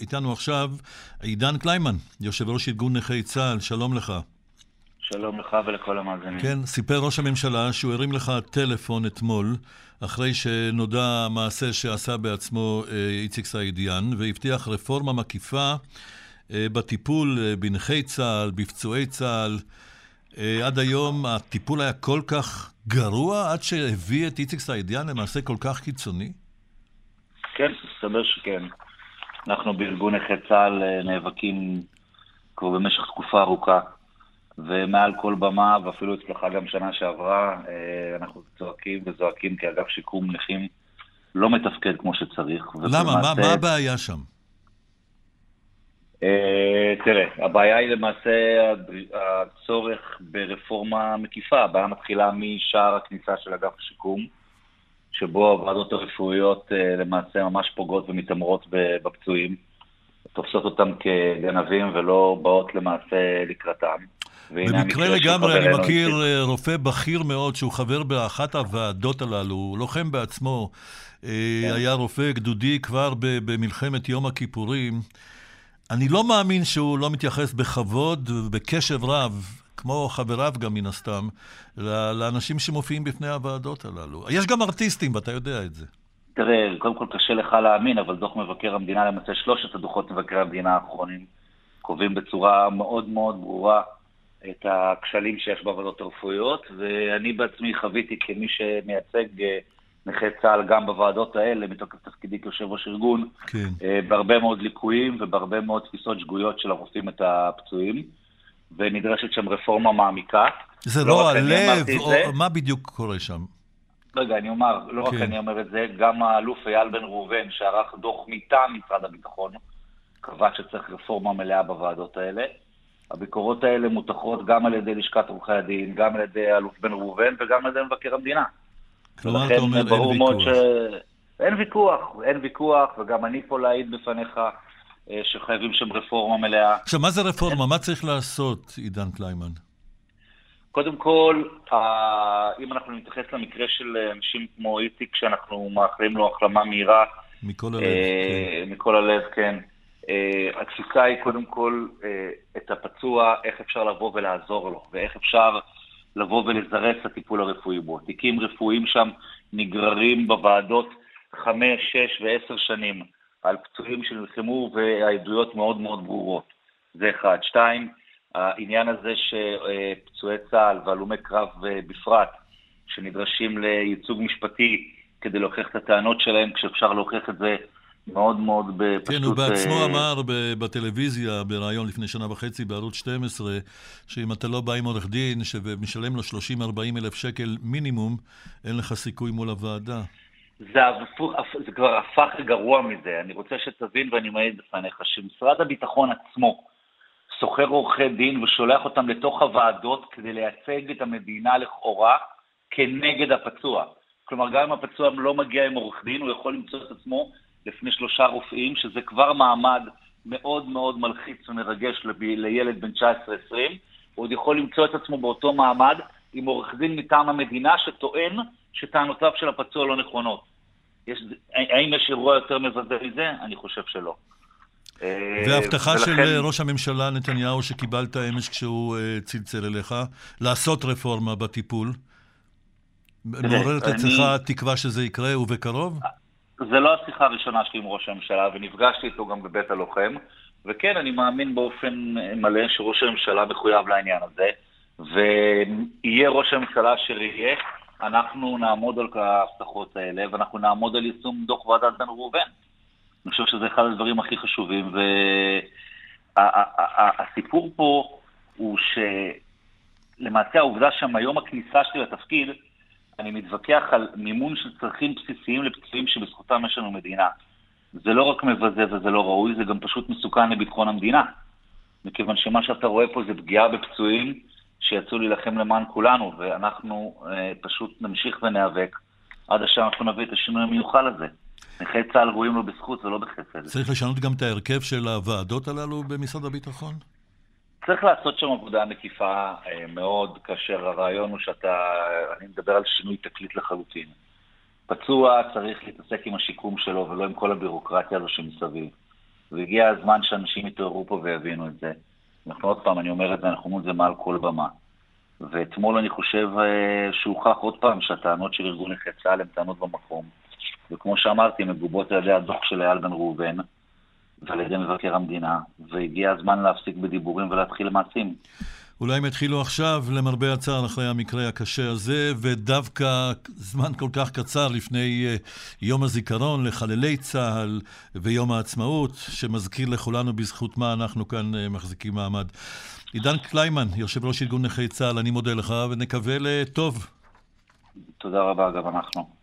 איתנו עכשיו עידן קליימן, יושב ראש ארגון נכי צה"ל, שלום לך. שלום לך ולכל המאזינים. כן, סיפר ראש הממשלה שהוא הרים לך טלפון אתמול, אחרי שנודע המעשה שעשה בעצמו אה, איציק סעידיאן, והבטיח רפורמה מקיפה אה, בטיפול אה, בנכי צה"ל, בפצועי צה"ל. עד היום הטיפול היה כל כך גרוע, עד שהביא את איציק סעידיאן למעשה כל כך קיצוני? כן, מסתבר שכן. אנחנו בארגון נכי צה"ל אה, נאבקים כבר במשך תקופה ארוכה, ומעל כל במה, ואפילו אצלך גם שנה שעברה, אה, אנחנו צועקים וזועקים כי אגף שיקום נכים לא מתפקד כמו שצריך. למה? מה, מה הבעיה שם? Uh, תראה, הבעיה היא למעשה הצורך ברפורמה מקיפה. הבעיה מתחילה משער הכניסה של אגף השיקום, שבו הוועדות הרפואיות uh, למעשה ממש פוגעות ומתעמרות בפצועים, תופסות אותם כגנבים ולא באות למעשה לקראתם. במקרה לגמרי, אני מכיר אה, רופא בכיר מאוד שהוא חבר באחת הוועדות הללו, הוא לוחם בעצמו, כן. היה רופא גדודי כבר במלחמת יום הכיפורים. אני לא מאמין שהוא לא מתייחס בכבוד ובקשב רב, כמו חבריו גם מן הסתם, לאנשים שמופיעים בפני הוועדות הללו. יש גם ארטיסטים, ואתה יודע את זה. תראה, קודם כל קשה לך להאמין, אבל דוח מבקר המדינה, למעשה שלושת הדוחות מבקר המדינה האחרונים, קובעים בצורה מאוד מאוד ברורה את הכשלים שיש בוועדות הרפואיות, ואני בעצמי חוויתי כמי שמייצג אה, נכי צה"ל גם בוועדות האלה, מתוקף תפקידי כיושב ראש ארגון, כן. אה, בהרבה מאוד ליקויים ובהרבה מאוד תפיסות שגויות של הרופאים את הפצועים, ונדרשת שם רפורמה מעמיקה. זה לא, לא הלב, או זה, מה בדיוק קורה שם? רגע, אני אומר, לא כן. רק אני אומר את זה, גם האלוף אייל בן ראובן, שערך דוח מטעם משרד הביטחון, קבע שצריך רפורמה מלאה בוועדות האלה. הביקורות האלה מותחות גם על ידי לשכת עורכי הדין, גם על ידי האלוף בן ראובן וגם על ידי מבקר המדינה. כלומר, אתה אומר אין ויכוח. ש... אין ויכוח, אין ויכוח, וגם אני פה להעיד בפניך שחייבים שם רפורמה מלאה. עכשיו, מה זה רפורמה? מה צריך לעשות, עידן קליימן? קודם כל, אם אנחנו נתייחס למקרה של אנשים כמו איציק, שאנחנו מאחלים לו החלמה מהירה. מכל הלב, אה, כן. מכל הלב, כן. אה, התפיסה היא קודם כל את הפצוע, איך אפשר לבוא ולעזור לו, ואיך אפשר לבוא ולזרז את הטיפול הרפואי בו. תיקים רפואיים שם נגררים בוועדות חמש, שש ועשר שנים על פצועים שנלחמו והעדויות מאוד מאוד ברורות. זה אחד. שתיים, העניין הזה שפצועי צה"ל והלומי קרב בפרט, שנדרשים לייצוג משפטי כדי להוכיח את הטענות שלהם, כשאפשר להוכיח את זה מאוד מאוד בפשוט... כן, הוא בעצמו uh... אמר בטלוויזיה, בריאיון לפני שנה וחצי בערוץ 12, שאם אתה לא בא עם עורך דין ומשלם לו 30-40 אלף שקל מינימום, אין לך סיכוי מול הוועדה. זה, הפוך, זה כבר הפך גרוע מזה. אני רוצה שתבין, ואני מעיד בפניך, שמשרד הביטחון עצמו שוכר עורכי דין ושולח אותם לתוך הוועדות כדי לייצג את המדינה לכאורה כנגד הפצוע. כלומר, גם אם הפצוע לא מגיע עם עורך דין, הוא יכול למצוא את עצמו לפני שלושה רופאים, שזה כבר מעמד מאוד מאוד מלחיץ ומרגש לילד בן 19-20, הוא עוד יכול למצוא את עצמו באותו מעמד עם עורך דין מטעם המדינה שטוען שטענותיו של הפצוע לא נכונות. יש, האם יש אירוע יותר מבזה מזה? אני חושב שלא. והבטחה ולכן... של ראש הממשלה נתניהו שקיבלת אמש כשהוא uh, צלצל אליך, לעשות רפורמה בטיפול, מעוררת אצלך אני... תקווה שזה יקרה ובקרוב? זה לא השיחה הראשונה שלי עם ראש הממשלה, ונפגשתי איתו גם בבית הלוחם, וכן, אני מאמין באופן מלא שראש הממשלה מחויב לעניין הזה, ויהיה ראש הממשלה אשר יהיה, אנחנו נעמוד על ההבטחות האלה, ואנחנו נעמוד על יישום דוח ועדת בן ראובן. אני חושב שזה אחד הדברים הכי חשובים, והסיפור פה הוא שלמעשה העובדה שהיום הכניסה שלי לתפקיד, אני מתווכח על מימון של צרכים בסיסיים לפצועים שבזכותם יש לנו מדינה. זה לא רק מבזה וזה לא ראוי, זה גם פשוט מסוכן לביטחון המדינה. מכיוון שמה שאתה רואה פה זה פגיעה בפצועים שיצאו להילחם למען כולנו, ואנחנו אה, פשוט נמשיך וניאבק עד אשר אנחנו נביא את השינוי המיוחל הזה. נכי צה"ל ראויים לו בזכות ולא בחסד. צריך לשנות גם את ההרכב של הוועדות הללו במשרד הביטחון? צריך לעשות שם עבודה מקיפה אה, מאוד, כאשר הרעיון הוא שאתה, אני מדבר על שינוי תקליט לחלוטין. פצוע צריך להתעסק עם השיקום שלו ולא עם כל הבירוקרטיה הזו שמסביב. והגיע הזמן שאנשים יתעוררו פה ויבינו את זה. אנחנו עוד פעם, אני אומר את זה, אנחנו אומרים את זה מעל כל במה. ואתמול אני חושב אה, שהוכח עוד פעם שהטענות של ארגון נכי צה"ל הן טענות במקום. וכמו שאמרתי, מגובות על ידי הדוח של אייל בן ראובן ועל ידי מבקר המדינה, והגיע הזמן להפסיק בדיבורים ולהתחיל למעשים. אולי הם יתחילו עכשיו, למרבה הצער, אחרי המקרה הקשה הזה, ודווקא זמן כל כך קצר לפני uh, יום הזיכרון לחללי צה"ל ויום העצמאות, שמזכיר לכולנו בזכות מה אנחנו כאן uh, מחזיקים מעמד. עידן קליימן, יושב ראש ארגון נכי צה"ל, אני מודה לך, ונקווה לטוב. תודה רבה, גם אנחנו.